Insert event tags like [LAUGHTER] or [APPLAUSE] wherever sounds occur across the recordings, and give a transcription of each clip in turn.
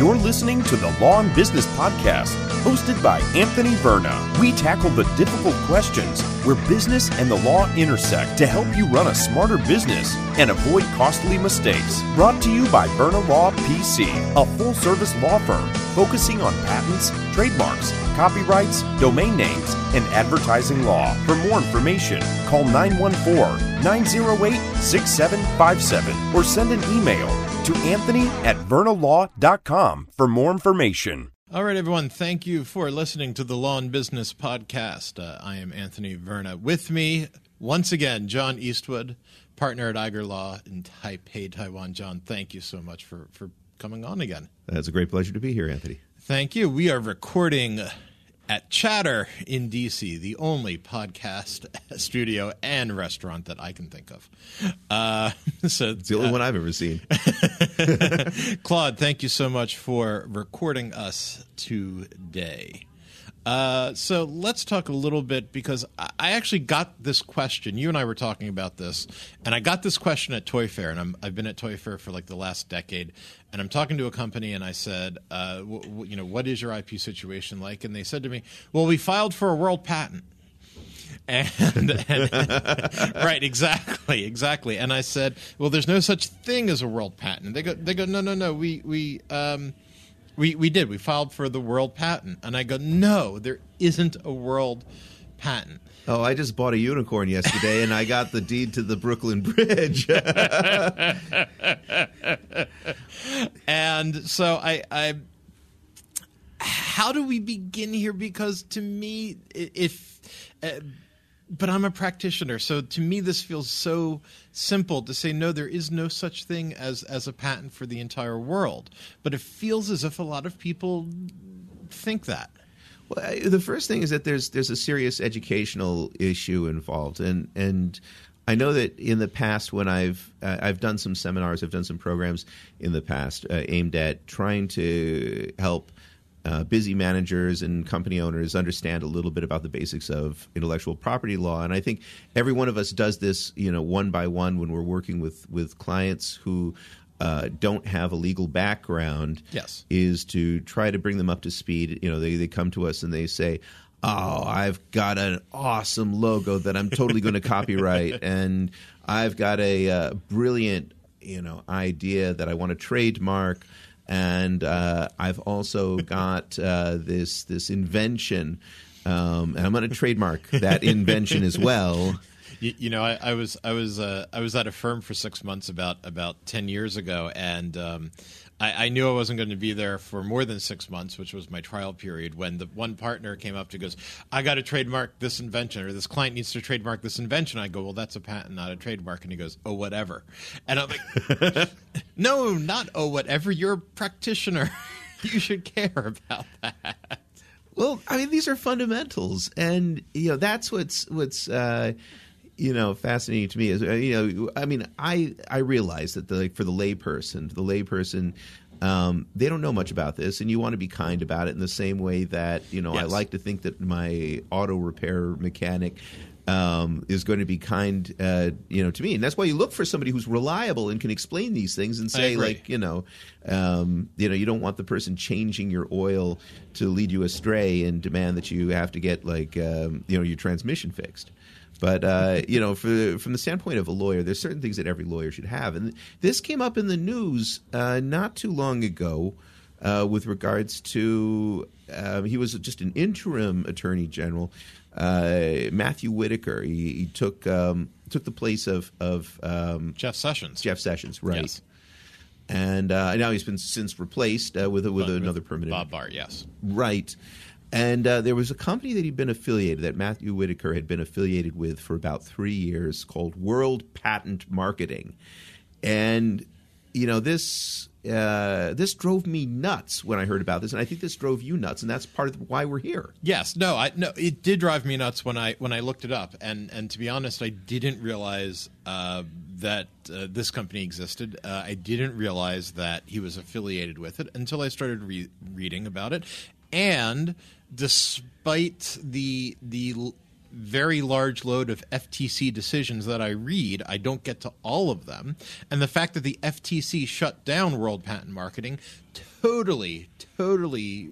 You're listening to the Law and Business Podcast, hosted by Anthony Verna. We tackle the difficult questions where business and the law intersect to help you run a smarter business and avoid costly mistakes. Brought to you by Verna Law PC, a full service law firm focusing on patents, trademarks, copyrights, domain names, and advertising law. For more information, call 914 908 6757 or send an email to anthony at vernalaw.com for more information. All right, everyone. Thank you for listening to the Law and Business Podcast. Uh, I am Anthony Verna. With me, once again, John Eastwood, partner at Eiger Law in Taipei, Taiwan. John, thank you so much for, for coming on again. It's a great pleasure to be here, Anthony. Thank you. We are recording at Chatter in DC, the only podcast [LAUGHS] studio and restaurant that I can think of. Uh, [LAUGHS] so it's the only uh, one I've ever seen. [LAUGHS] Claude, thank you so much for recording us today. Uh, so let's talk a little bit because I actually got this question. You and I were talking about this, and I got this question at Toy Fair, and i have been at Toy Fair for like the last decade. And I'm talking to a company, and I said, uh, w- w- you know, what is your IP situation like? And they said to me, well, we filed for a world patent. And, and [LAUGHS] right, exactly, exactly. And I said, well, there's no such thing as a world patent. They go, they go, no, no, no. We we um, we we did. We filed for the world patent, and I go, no, there isn't a world patent. Oh, I just bought a unicorn yesterday, and I got the deed to the Brooklyn Bridge. [LAUGHS] and so I, I, how do we begin here? Because to me, if. Uh, but I'm a practitioner, so to me this feels so simple to say no. There is no such thing as as a patent for the entire world, but it feels as if a lot of people think that. Well, the first thing is that there's there's a serious educational issue involved, and and I know that in the past when I've uh, I've done some seminars, I've done some programs in the past uh, aimed at trying to help uh, busy managers and company owners understand a little bit about the basics of intellectual property law. And I think every one of us does this, you know, one by one when we're working with with clients who. Uh, don't have a legal background yes. is to try to bring them up to speed. You know, they, they come to us and they say, oh, I've got an awesome logo that I'm totally going to copyright, [LAUGHS] and I've got a uh, brilliant, you know, idea that I want to trademark and uh, I've also [LAUGHS] got uh, this this invention, um, and I'm going to trademark that invention as well. You, you, know, I, I, was I was uh, I was at a firm for six months about about ten years ago, and um, I, I, knew I wasn't going to be there for more than six months, which was my trial period. When the one partner came up to goes, "I got to trademark this invention," or "This client needs to trademark this invention." I go, "Well, that's a patent, not a trademark." And he goes, "Oh, whatever." And I'm like, [LAUGHS] "No, not oh, whatever. You're a practitioner. [LAUGHS] you should care about that." Well, I mean, these are fundamentals, and you know that's what's what's. Uh, you know fascinating to me is uh, you know I mean I I realize that the, like for the layperson the layperson um, they don't know much about this, and you want to be kind about it in the same way that you know yes. I like to think that my auto repair mechanic um, is going to be kind, uh, you know, to me, and that's why you look for somebody who's reliable and can explain these things and say, like, you know, um, you know, you don't want the person changing your oil to lead you astray and demand that you have to get like, um, you know, your transmission fixed. But uh, you know, for, from the standpoint of a lawyer, there's certain things that every lawyer should have, and this came up in the news uh, not too long ago uh, with regards to um, he was just an interim attorney general, uh, Matthew Whitaker. He, he took um, took the place of of um, Jeff Sessions. Jeff Sessions, right? Yes. And uh, now he's been since replaced uh, with with another permanent Bill Barr. Yes, right. And uh, there was a company that he'd been affiliated, that Matthew Whitaker had been affiliated with for about three years called World Patent Marketing. And, you know, this. Uh, this drove me nuts when I heard about this, and I think this drove you nuts, and that's part of why we're here. Yes, no, I no, it did drive me nuts when I when I looked it up, and and to be honest, I didn't realize uh, that uh, this company existed. Uh, I didn't realize that he was affiliated with it until I started re- reading about it, and despite the the very large load of FTC decisions that I read, I don't get to all of them. And the fact that the FTC shut down World Patent Marketing totally, totally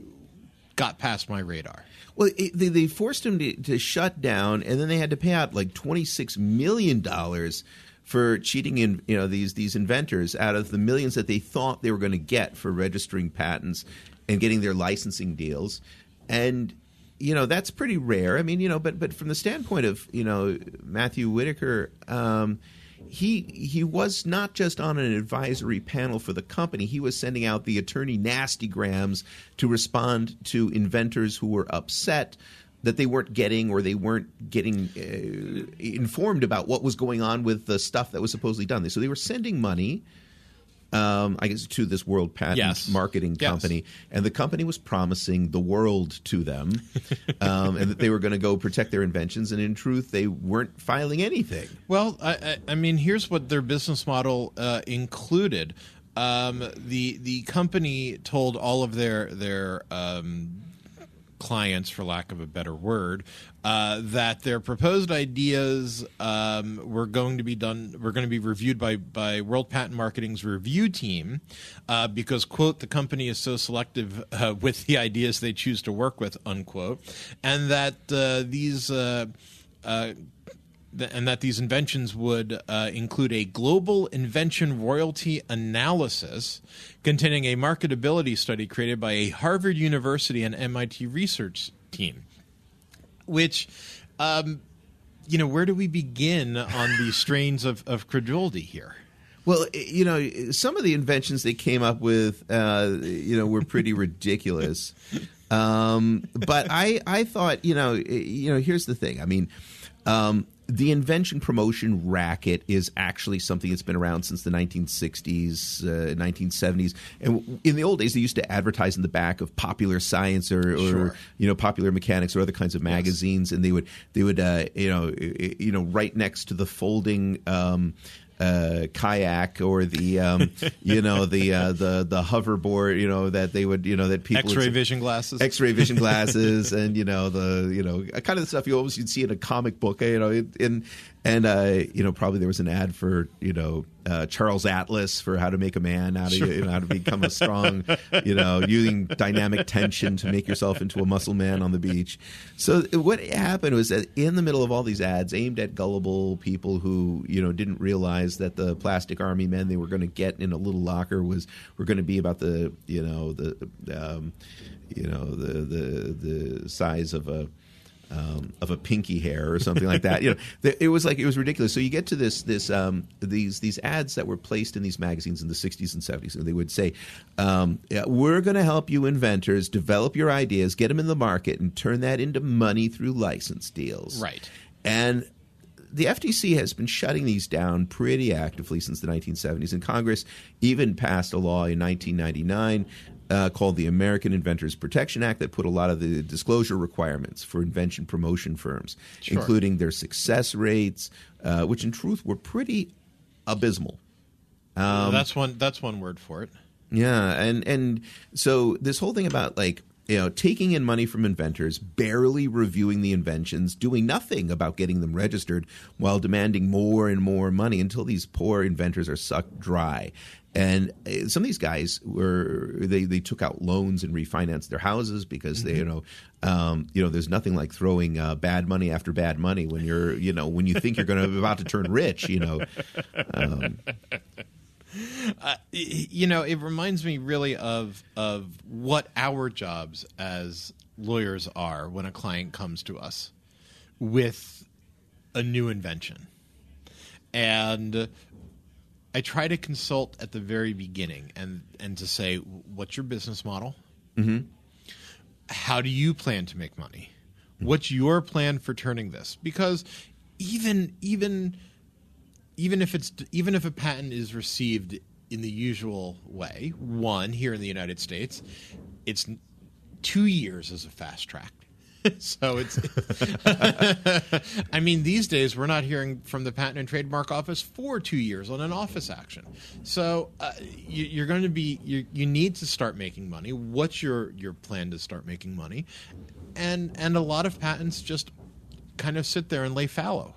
got past my radar. Well, it, they, they forced him to, to shut down, and then they had to pay out like twenty six million dollars for cheating in you know these these inventors out of the millions that they thought they were going to get for registering patents and getting their licensing deals, and you know that's pretty rare. I mean, you know, but but from the standpoint of you know Matthew Whitaker. Um, he he was not just on an advisory panel for the company. He was sending out the attorney nastygrams to respond to inventors who were upset that they weren't getting or they weren't getting uh, informed about what was going on with the stuff that was supposedly done. So they were sending money um, I guess to this World Patent Yes. Marketing Yes. Company, and the company was promising the world to them, [LAUGHS] um, and that they were going to go protect their inventions. And in truth, they weren't filing anything. Well, I, I, I mean, here's what their business model uh, included. Um, the the company told all of their their um, clients, for lack of a better word, uh, that their proposed ideas um, were going to be done. Were going to be reviewed by by World Patent Marketing's review team, uh, because quote the company is so selective uh, with the ideas they choose to work with unquote, and that uh, these. Th- and that these inventions would uh, include a global invention royalty analysis containing a marketability study created by a Harvard University and MIT research team. Which, um, you know, where do we begin on the [LAUGHS] strains of, of credulity here? Well, you know, some of the inventions they came up with, uh, you know, were pretty ridiculous. Um, but I, I thought, you know, you know, here's the thing. I mean, um, the invention promotion racket is actually something that's been around since the 1960s, uh, 1970s. And in the old days, they used to advertise in the back of Popular Science or, or Sure. you know, Popular Mechanics or other kinds of magazines, and they would they would uh, you know you know right next to the folding. Um, uh, kayak or the um, [LAUGHS] you know the uh, the the hoverboard you know that they would you know that people X-ray vision glasses. X-ray vision [LAUGHS] glasses, and you know the you know kind of the stuff you always you'd see in a comic book, you know, in and uh, you know probably there was an ad for you know uh, Charles Atlas for how to make a man out of you, you know, how to become a strong, you know, using dynamic tension to make yourself into a muscle man on the beach. So what happened was that in the middle of all these ads aimed at gullible people who you know didn't realize that the plastic army men they were going to get in a little locker was were going to be about the you know the um, you know the the the size of a um, of a pinky hair or something like that. You know, [LAUGHS] it was like it was ridiculous. So you get to this this um, these these ads that were placed in these magazines in the 60s and 70s, and they would say, um, yeah, "We're going to help you inventors develop your ideas, get them in the market, and turn that into money through license deals." Right. and the FTC has been shutting these down pretty actively since the 1970s, and Congress even passed a law in 1999 uh, called the American Inventors Protection Act that put a lot of the disclosure requirements for invention promotion firms, Sure. including their success rates, uh, which in truth were pretty abysmal. Um, that's one. That's one word for it. Yeah, and and so this whole thing about like you know taking in money from inventors, barely reviewing the inventions, doing nothing about getting them registered, while demanding more and more money until these poor inventors are sucked dry. And uh, some of these guys were they they took out loans and refinanced their houses because they you know um, you know there's nothing like throwing uh, bad money after bad money when you're you know when you think you're going to about to turn rich you know you know, it reminds me really of of what our jobs as lawyers are when a client comes to us with a new invention. And I try to consult at the very beginning and and to say what's your business model? Mm-hmm. How do you plan to make money? What's your plan for turning this? Because even even even if it's even if a patent is received in the usual way, one here in the United States, it's two years as a fast track. [LAUGHS] so it's, [LAUGHS] I mean, these days we're not hearing from the Patent and Trademark Office for two years on an office action. So uh, you, you're going to be you, you need to start making money. What's your your plan to start making money? And and a lot of patents just kind of sit there and lay fallow.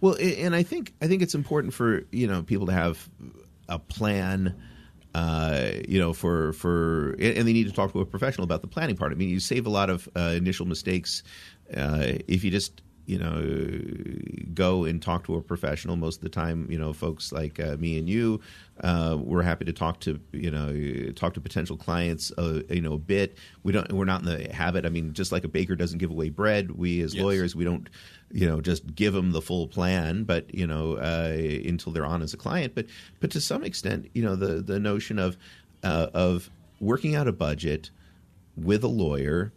Well, and I think I think it's important for you know people to have a plan. Uh, you know, for for and they need to talk to a professional about the planning part. I mean, you save a lot of uh, initial mistakes uh, if you just you know go and talk to a professional. Most of the time, you know, folks like uh, me and you, uh, we're happy to talk to you know talk to potential clients. Uh, you know, a bit. We don't. We're not in the habit. I mean, just like a baker doesn't give away bread, we as Yes. lawyers we don't you know just give them the full plan but you know uh, until they're on as a client but but to some extent you know the the notion of uh, of working out a budget with a lawyer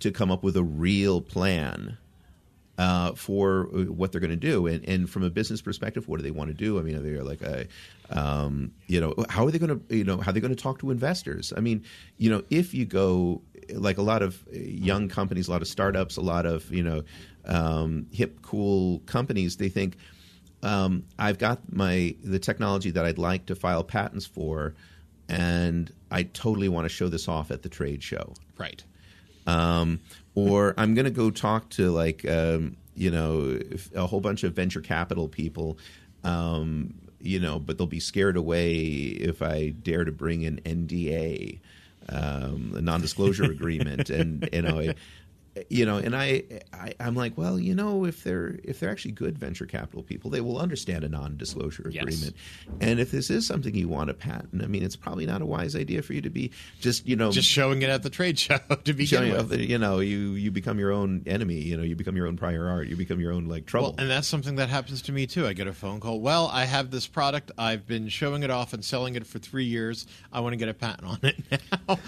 to come up with a real plan uh, for uh, what they're going to do, and, and from a business perspective, what do they want to do? I mean, are they like a, um, you know, how are they going to, you know, how are they going to talk to investors? I mean, you know, if you go like a lot of young companies, a lot of startups, a lot of you know, um, hip, cool companies, they think um, I've got my the technology that I'd like to file patents for, and I totally want to show this off at the trade show Right. Um, or I'm going to go talk to like um, you know a whole bunch of venture capital people, um, you know, but they'll be scared away if I dare to bring an NDA, um, a non-disclosure [LAUGHS] agreement, and you know. You know, and I, I, I'm like, well, you know, if they're if they're actually good venture capital people, they will understand a non-disclosure Yes. agreement. And if this is something you want to patent, I mean, it's probably not a wise idea for you to be just, you know, Just showing it at the trade show [LAUGHS] to begin showing with. you know you you become your own enemy you know you become your own prior art you become your own like trouble Well, and that's something that happens to me too. I get a phone call. Well, I have this product. I've been showing it off and selling it for three years. I want to get a patent on it [LAUGHS] now.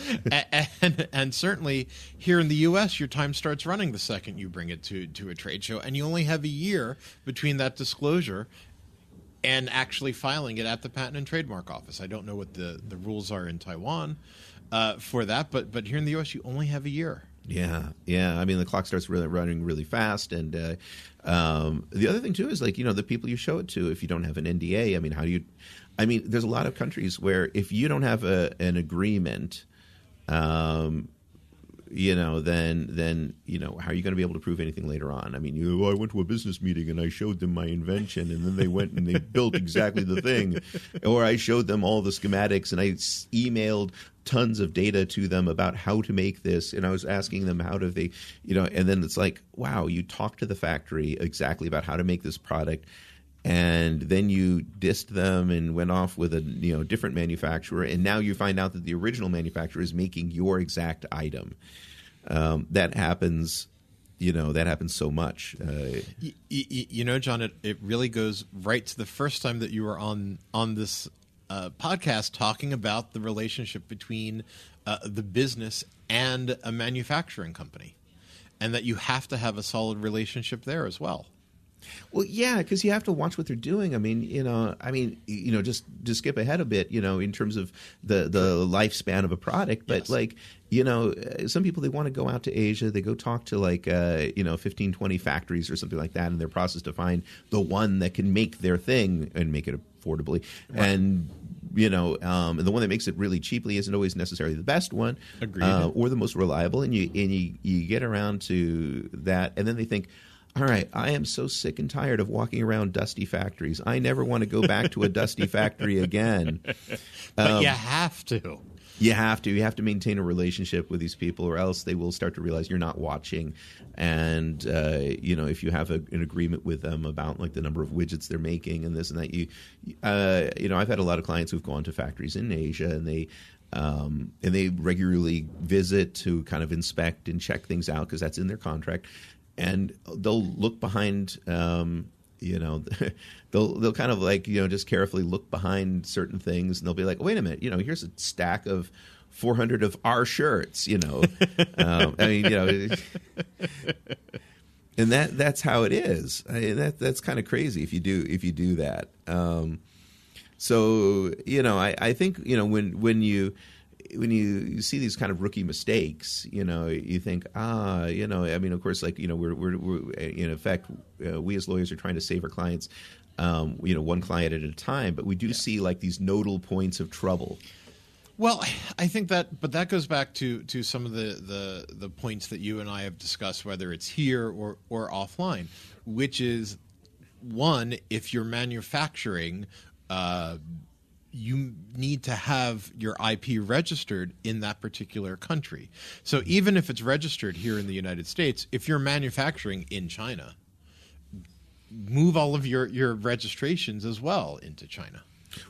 and, and and certainly here in the U.S., your time starts running the second you bring it to to a trade show, and you only have a year between that disclosure and actually filing it at the Patent and Trademark Office. I don't know what the the rules are in Taiwan uh, for that, but but here in the U.S., you only have a year. yeah yeah i mean the clock starts really running really fast and uh, um, the other thing too is like you know the people you show it to if you don't have an nda i mean how do you i mean there's a lot of countries where if you don't have a, an agreement um, you know, then then you know, how are you going to be able to prove anything later on? I mean, you, oh, I went to a business meeting and I showed them my invention, and then they went and they built exactly the thing, [LAUGHS] or I showed them all the schematics and I emailed tons of data to them about how to make this, and I was asking them how do they, you know, and then it's like, wow, you talked to the factory exactly about how to make this product and then you dissed them and went off with a you know different manufacturer and now you find out that the original manufacturer is making your exact item um, that happens you know that happens so much uh, Y- y- y- you know, John, it, it really goes right to the first time that you were on on this uh, podcast talking about the relationship between uh, the business and a manufacturing company, and that you have to have a solid relationship there as well. Well, yeah, because you have to watch what they're doing. I mean, you know, I mean, you know, just to skip ahead a bit, you know, in terms of the the lifespan of a product, but Yes. like, you know, uh, some people they want to go out to Asia, they go talk to like, uh, you know, 15, 20 factories or something like that, in their process to find the one that can make their thing and make it affordably, and you know, um, and the one that makes it really cheaply isn't always necessarily the best one, uh, or the most reliable. And you and you you get around to that, and then they think. All right, I am so sick and tired of walking around dusty factories. I never want to go back to a dusty factory again. [LAUGHS] But Um, you have to. You have to. You have to maintain a relationship with these people, or else they will start to realize you're not watching. And uh, you know, if you have a, an agreement with them about like the number of widgets they're making and this and that, you, uh, you know, I've had a lot of clients who've gone to factories in Asia and they. Um, and they regularly visit to kind of inspect and check things out because that's in their contract. And they'll look behind um, you know [LAUGHS] they'll they'll kind of like you know just carefully look behind certain things and they'll be like wait a minute you know here's a stack of 400 of our shirts you know. [LAUGHS] Um, i mean you know [LAUGHS] and that that's how it is. I mean, that that's kind of crazy if you do if you do that. Um, so you know I, I think you know when when you when you, you see these kind of rookie mistakes, you know, you think, ah, you know, I mean, of course, like you know, we're, we're, we're in effect, uh, we as lawyers are trying to save our clients, um, you know, one client at a time, but we do see like these nodal points of trouble Well, I think that, but that goes back to to some of the the the points that you and I have discussed, whether it's here or or offline, which is one, if you're manufacturing. Uh, you need to have your IP registered in that particular country. So even if it's registered here in the United States, if you're manufacturing in China, move all of your, your registrations as well into China.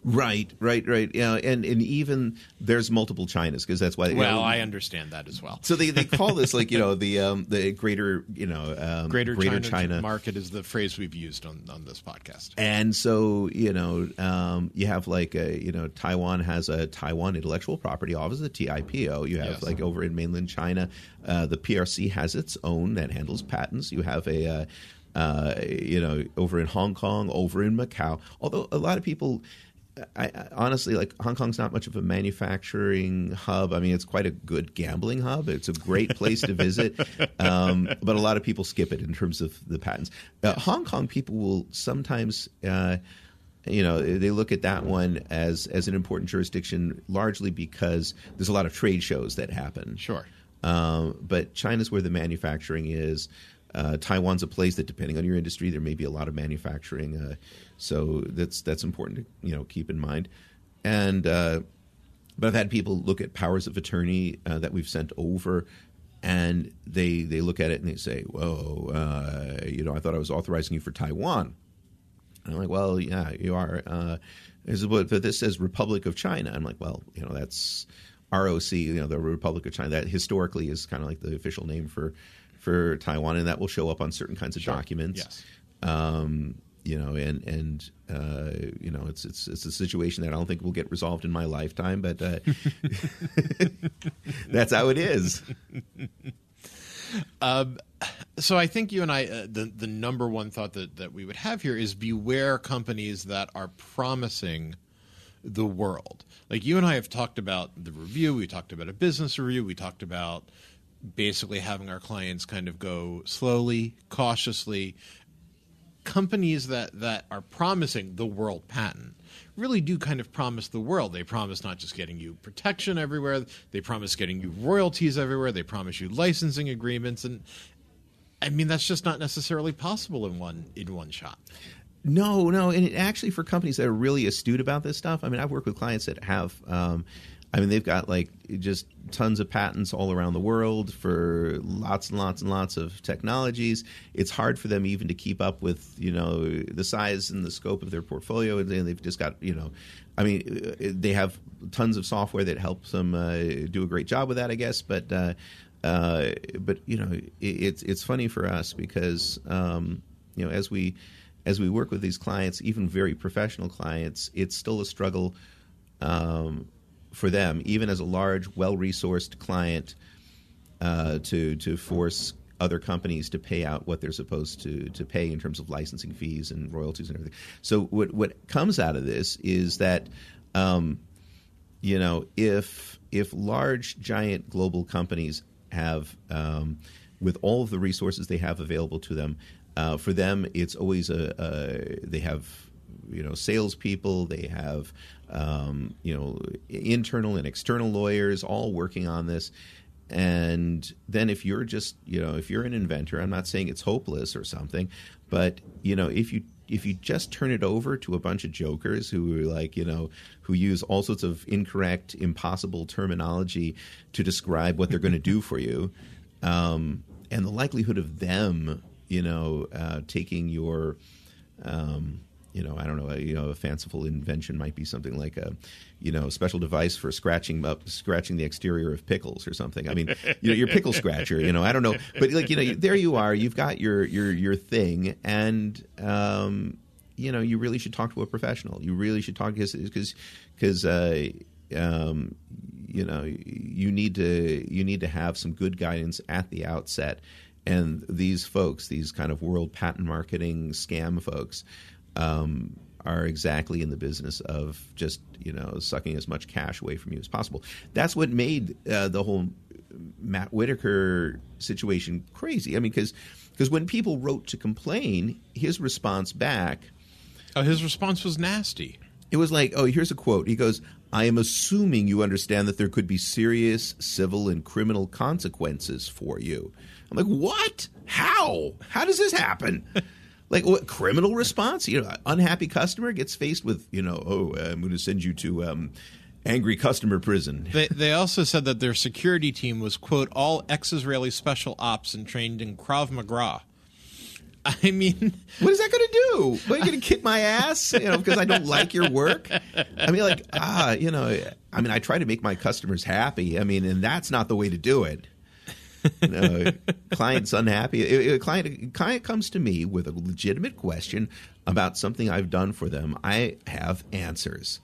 Right, right, right. Yeah, and and even there's multiple Chinas because that's why. Well, know, I understand that as well. So they, they call this like you [LAUGHS] know the um, the greater you know um, greater, greater China, China, market is the phrase we've used on on this podcast. And so you know um, you have like a you know Taiwan has a Taiwan Intellectual Property Office, the TIPO. You have Yes. like over in mainland China, uh, the PRC has its own that handles patents. You have a uh, uh, you know over in Hong Kong, over in Macau. Although a lot of people. I, I honestly like Hong Kong's not much of a manufacturing hub. I mean, it's quite a good gambling hub. It's a great place to visit, [LAUGHS] um, but a lot of people skip it in terms of the patents. Uh, Hong Kong people will sometimes. Uh, you know they look at that one as as an important jurisdiction largely because there's a lot of trade shows that happen Sure. um, but China's where the manufacturing is. Uh, Taiwan's a place that, depending on your industry, there may be a lot of manufacturing. Uh, so that's that's important to you know keep in mind. And uh, but I've had people look at powers of attorney uh, that we've sent over, and they they look at it and they say, "Whoa, uh, you know, I thought I was authorizing you for Taiwan." And I'm like, well, yeah, you are. Uh, but this says Republic of China. I'm like, well, you know, that's ROC, you know, the Republic of China. That historically is kind of like the official name for for Taiwan, and that will show up on certain kinds of documents. Yes. Um, you know, and and uh, you know, it's it's it's a situation that I don't think will get resolved in my lifetime, but uh, [LAUGHS] that's how it is. [LAUGHS] So I think you and I, uh, the the number one thought that that we would have here is beware companies that are promising the world. Like you and I have talked about the review, we talked about a business review, we talked about basically having our clients kind of go slowly, cautiously. Companies that that are promising the world patent really do kind of promise the world. They promise not just getting you protection everywhere, they promise getting you royalties everywhere, they promise you licensing agreements and I mean that's just not necessarily possible in one in one shot. No, no, and it actually for companies that are really astute about this stuff. I mean, I've worked with clients that have, um, I mean, they've got like just tons of patents all around the world for lots and lots and lots of technologies. It's hard for them even to keep up with, you know, the size and the scope of their portfolio, and they've just got, you know, I mean, uh, they have tons of software that helps them uh, do a great job with that, I guess, but. Uh, uh, but you know, it, it's it's funny for us because um, you know as we as we work with these clients, even very professional clients, it's still a struggle um, for them, even as a large, well-resourced client, uh, to to force other companies to pay out what they're supposed to to pay in terms of licensing fees and royalties and everything. So what what comes out of this is that. Um, you know, if if large, giant global companies have, um, with all of the resources they have available to them, uh, for them it's always a, a they have you know salespeople, they have um, you know internal and external lawyers all working on this. And then if you're just you know if you're an inventor, I'm not saying it's hopeless or something, but you know if you if you just turn it over to a bunch of jokers who are like you know who use all sorts of incorrect impossible terminology to describe what they're going to do for you um, and the likelihood of them you know uh, taking your um, you know i don't know a, you know a fanciful invention might be something like a you know special device for scratching up scratching the exterior of pickles or something. I mean you know your pickle [LAUGHS] scratcher you know i don't know. But like you know there you are you've got your your your thing and um you know you really should talk to a professional. You really should talk because because because uh um you know you need to you need to have some good guidance at the outset. And these folks these kind of world patent marketing scam folks um, are exactly in the business of just you know sucking as much cash away from you as possible. That's what made uh, the whole Matt Whitaker situation crazy. I mean, because because when people wrote to complain, his response back Oh, his response was nasty. it was like, oh, here's a quote. He goes, I am assuming you understand that there could be serious civil and criminal consequences for you. I'm like, what? How? How does this happen? [LAUGHS] like what criminal response? You know, unhappy customer gets faced with, you know, oh, I'm going to send you to um, angry customer prison. [LAUGHS] They, they also said that their security team was quote all ex-Israeli special ops and trained in Krav Maga. I mean, [LAUGHS] what is that going to do? Are you going to kick my ass? You know, because I don't like your work. I mean, like, ah, you know, I mean, I try to make my customers happy. I mean, and that's not the way to do it. You [LAUGHS] know, client's unhappy. A client, client comes to me with a legitimate question about something I've done for them. I have answers.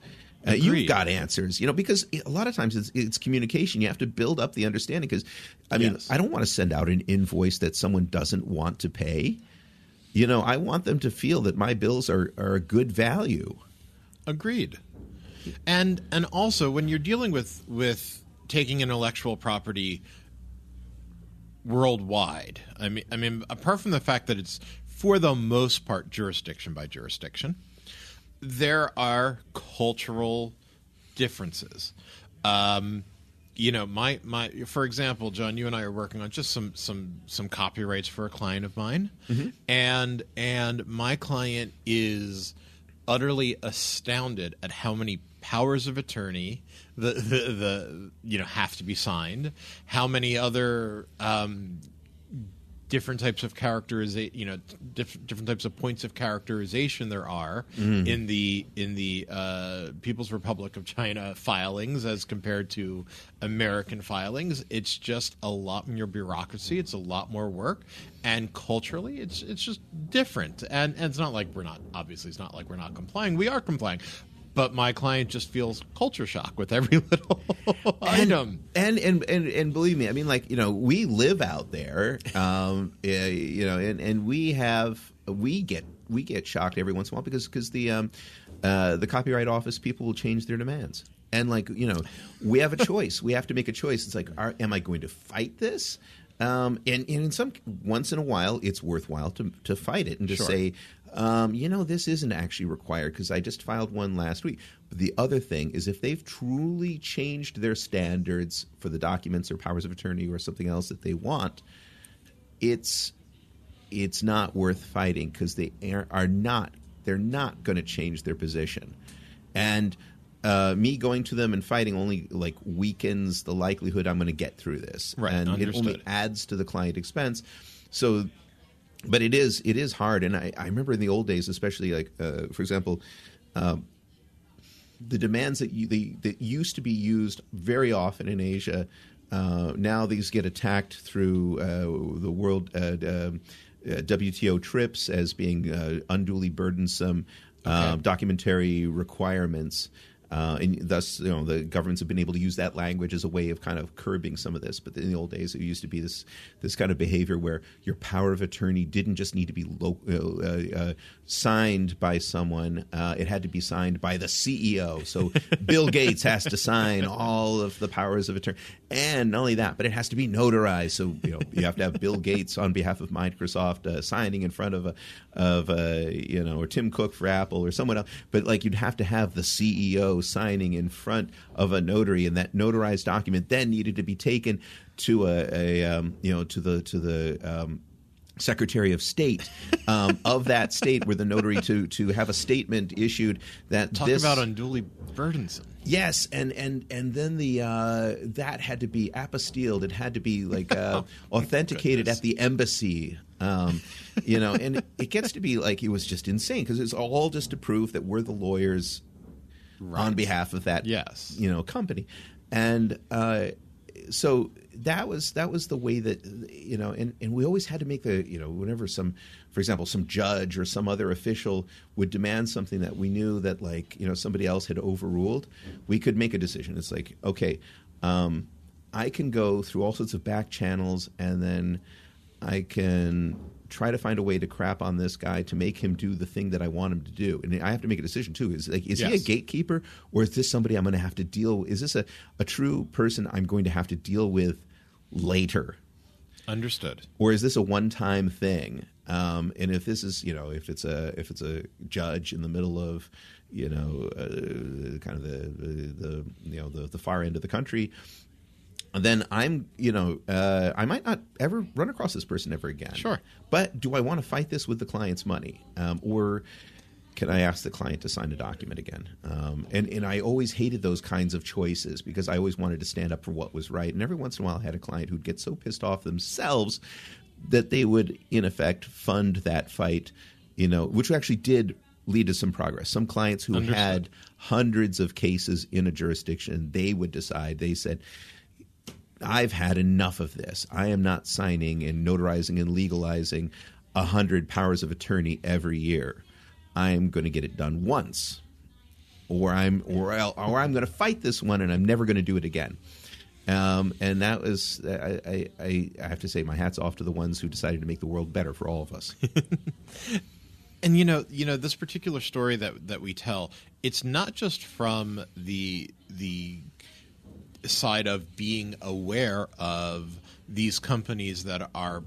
Uh, you've got answers, you know, because a lot of times it's, it's communication. You have to build up the understanding. Because, I mean, yes. I don't want to send out an invoice that someone doesn't want to pay. You know, I want them to feel that my bills are, are a good value. Agreed. And and also when you're dealing with with taking intellectual property worldwide, I mean I mean apart from the fact that it's for the most part jurisdiction by jurisdiction, there are cultural differences. Um, you know, my my for example, John, you and I are working on just some some some copyrights for a client of mine, mm-hmm. and and my client is utterly astounded at how many powers of attorney the the, the you know have to be signed, how many other um, different types of characterization, you know, diff- different types of points of characterization there are mm. in the in the uh, People's Republic of China filings as compared to American filings. It's just a lot more bureaucracy. It's a lot more work, and culturally, it's it's just different. And, and it's not like we're not obviously it's not like we're not complying. We are complying, but my client just feels culture shock with every [LAUGHS] little and, item. And, and and and believe me, I mean, like you know, we live out there, um, uh, [LAUGHS] you know, and and we have we get we get shocked every once in a while because because the um, uh, the copyright office people will change their demands. And like you know, we have a [LAUGHS] choice. we have to make a choice. It's like, are, am I going to fight this? Um, and, and, in some once in a while, it's worthwhile to to fight it and to sure. say, um, you know, this isn't actually required because I just filed one last week. But the other thing is if they've truly changed their standards for the documents or powers of attorney or something else that they want, it's it's not worth fighting because they are, are not they're not going to change their position, and uh, me going to them and fighting only like weakens the likelihood I'm going to get through this, right? And understood. it only adds to the client expense. So but it is it is hard, and I, I remember in the old days, especially like uh, for example, um, the demands that you, the, that used to be used very often in Asia. Uh, now these get attacked through uh, the world uh, uh, WTO TRIPS as being uh, unduly burdensome okay. documentary requirements. Uh, and thus, you know, the governments have been able to use that language as a way of kind of curbing some of this. But in the old days, it used to be this this kind of behavior where your power of attorney didn't just need to be lo- uh, uh, signed by someone; uh, it had to be signed by the CEO. So [LAUGHS] Bill Gates has to sign all of the powers of attorney, and not only that, but it has to be notarized. So you know, you have to have Bill Gates on behalf of Microsoft uh, signing in front of a of a, you know, or Tim Cook for Apple or someone else. But like, you'd have to have the CEO signing in front of a notary, and that notarized document then needed to be taken to a, a um, you know to the to the um, Secretary of State um, [LAUGHS] of that state, where the notary to to have a statement issued that talk this, about unduly burdensome. Yes, and and and then the uh, that had to be apostilled. It had to be like uh, [LAUGHS] oh, authenticated at the embassy. Um, you know, and it gets to be like it was just insane because it's all just to prove that we're the lawyers right. on behalf of that yes. you know company, and uh, so that was that was the way that you know, and and we always had to make the you know whenever some, for example, some judge or some other official would demand something that we knew that like you know somebody else had overruled, we could make a decision. It's like okay. Um, I can go through all sorts of back channels and then I can try to find a way to crap on this guy to make him do the thing that I want him to do. And I have to make a decision too. Is like is yes. he a gatekeeper or is this somebody I'm going to have to deal with? Is this a, a true person I'm going to have to deal with later? Understood. or is this a one-time thing? Um, and if this is, you know, if it's a if it's a judge in the middle of, you know, uh, kind of the, the the you know the the far end of the country, then I'm, you know, uh, I might not ever run across this person ever again. Sure. But do I want to fight this with the client's money, um, or can I ask the client to sign a document again? Um, and and I always hated those kinds of choices because I always wanted to stand up for what was right. And every once in a while, I had a client who'd get so pissed off themselves that they would, in effect, fund that fight. You know, which actually did lead to some progress. Some clients who Understood. had hundreds of cases in a jurisdiction, they would decide. They said. I've had enough of this. I am not signing and notarizing and legalizing a hundred powers of attorney every year. I am going to get it done once, or I'm or I'll, or I'm going to fight this one and I'm never going to do it again. Um, and that was I, I, I have to say my hats off to the ones who decided to make the world better for all of us. [LAUGHS] And you know, you know this particular story that that we tell, it's not just from the the side of being aware of these companies that are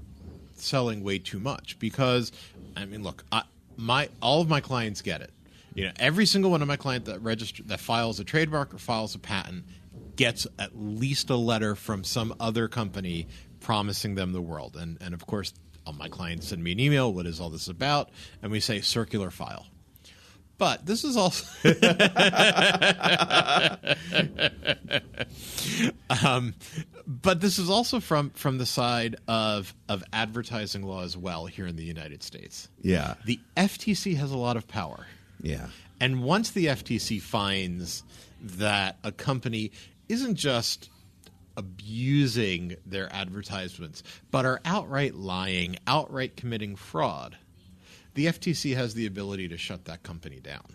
selling way too much because I mean, look, I, my all of my clients get it. You know, every single one of my clients that register that files a trademark or files a patent gets at least a letter from some other company promising them the world. And and of course, all my clients send me an email. What is all this about? And we say circular file. But this is also [LAUGHS] um, but this is also from from the side of of advertising law as well here in the United States. Yeah, The FTC has a lot of power. yeah, And once the FTC finds that a company isn't just abusing their advertisements, but are outright lying, outright committing fraud, the FTC has the ability to shut that company down.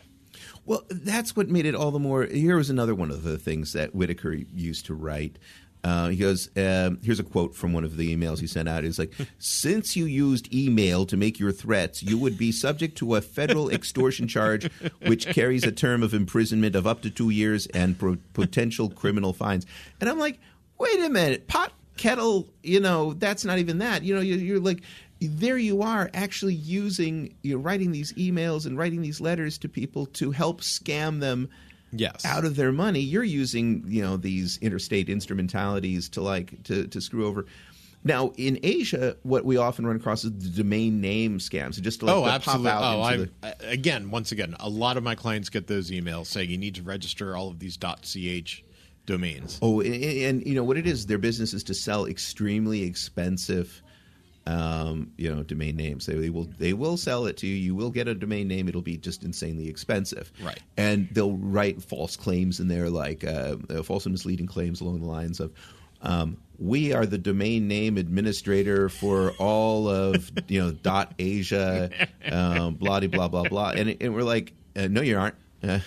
Well, that's what made it all the more. Here was another one of the things that Whitaker used to write. Uh, he goes, um, here's a quote from one of the emails he sent out. He's like, [LAUGHS] Since you used email to make your threats, you would be subject to a federal extortion charge, which carries a term of imprisonment of up to two years and pro- potential criminal fines. And I'm like, wait a minute, pot kettle, you know, that's not even that. You know, you're, you're like, there you are actually using, you're writing these emails and writing these letters to people to help scam them Yes. out of their money. You're using, you know, these interstate instrumentalities to like to, to screw over. Now in Asia, what we often run across is the domain name scams. So just to like Oh, absolutely. pop out Oh, I, the, uh, again, once again, a lot of my clients get those emails saying you need to register all of these .ch domains. Oh, and, and you know what it is? Their business is to sell extremely expensive, um, you know, domain names. They, they will they will sell it to you. You will get a domain name. It'll be just insanely expensive, Right. And they'll write false claims in there, like uh, uh, false and misleading claims along the lines of. Um, we are the domain name administrator for all of you know [LAUGHS] dot Asia, um, blah blah blah blah, and, and we're like, uh, no, you aren't. Uh,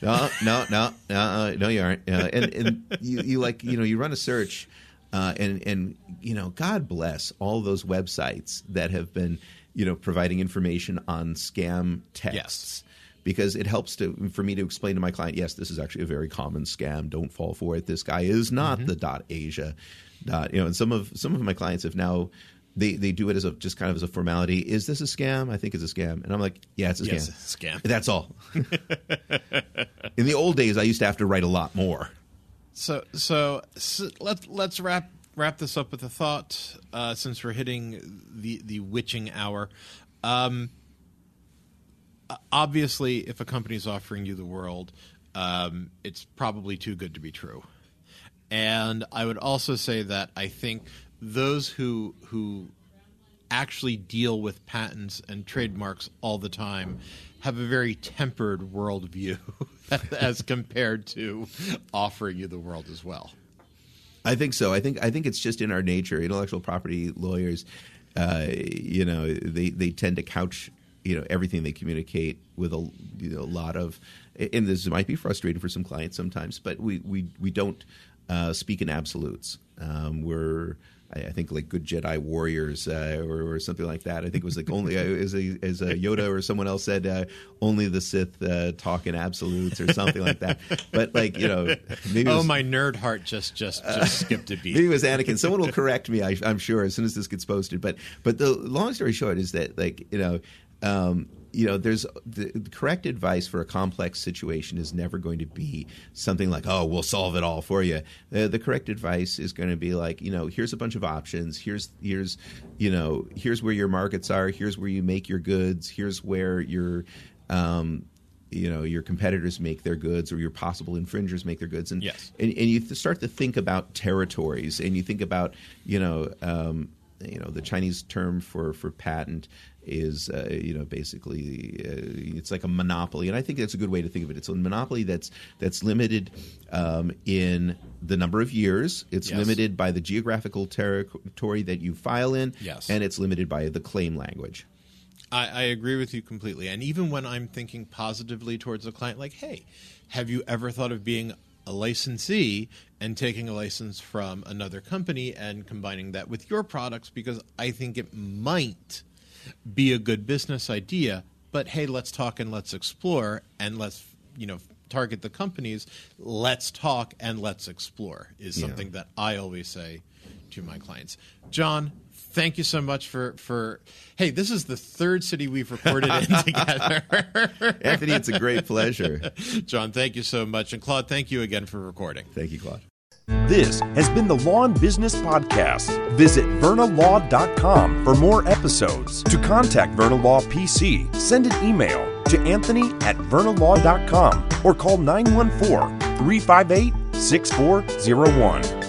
no, no, no, no, uh, no, you aren't. Uh, and and you, you like you know you run a search, uh, and and you know God bless all those websites that have been you know providing information on scam texts. Because it helps to for me to explain to my client, yes, this is actually a very common scam. Don't fall for it. This guy is not the dot Asia, dot you know. And some of some of my clients have now they they do it as a just kind of as a formality. Is this a scam? I think it's a scam, and I'm like, yeah, it's a scam. Yes, it's a scam. That's all. [LAUGHS] In the old days, I used to have to write a lot more. So, so, so let's let's wrap wrap this up with a thought. Uh, since we're hitting the the witching hour, um, obviously, if a company is offering you the world, um, it's probably too good to be true. And I would also say that I think those who who actually deal with patents and trademarks all the time have a very tempered worldview [LAUGHS] as compared to offering you the world as well. I think so. I think I think it's just in our nature. Intellectual property lawyers, uh, you know, they they tend to couch you know everything they communicate with a you know a lot of, and this might be frustrating for some clients sometimes, but we we we don't uh, speak in absolutes. Um, we're I, think like good Jedi warriors uh, or, or, something like that. I think it was like only uh, as a, as a Yoda or someone else said, uh, only the Sith uh, talk in absolutes or something like that. But like you know, maybe oh was, my nerd heart just just just skipped a beat. Maybe it was Anakin. Someone will correct me. I, am sure as soon as this gets posted. But but the long story short is that like you know. Um, you know, there's the, the, correct advice for a complex situation is never going to be something like, "Oh, we'll solve it all for you." Uh, the correct advice is going to be like, you know, here's a bunch of options. Here's here's you know, here's where your markets are. Here's where you make your goods. Here's where your um, you know your competitors make their goods or your possible infringers make their goods and yes. and, and you start to think about territories and you think about you know um, you know the Chinese term for for patent is uh, you know basically uh, it's like a monopoly, and I think that's a good way to think of it. It's a monopoly that's that's limited um, in the number of years. It's yes. limited by the geographical territory that you file in, yes. and it's limited by the claim language. I, I agree with you completely. And even when I'm thinking positively towards a client, like, hey, have you ever thought of being a licensee and taking a license from another company and combining that with your products because I think it might be a good business idea. But hey, let's talk and let's explore and let's you know target the companies. Let's talk and let's explore is something yeah. that I always say to my clients. John, thank you so much for for hey this is the third city we've recorded in [LAUGHS] together anthony it's a great pleasure [LAUGHS] john thank you so much and claude thank you again for recording thank you claude this has been the Law and Business Podcast. Visit vernalaw.com for more episodes. To contact Verna Law PC, send an email to anthony at vernalaw.com or call 914 358 6401.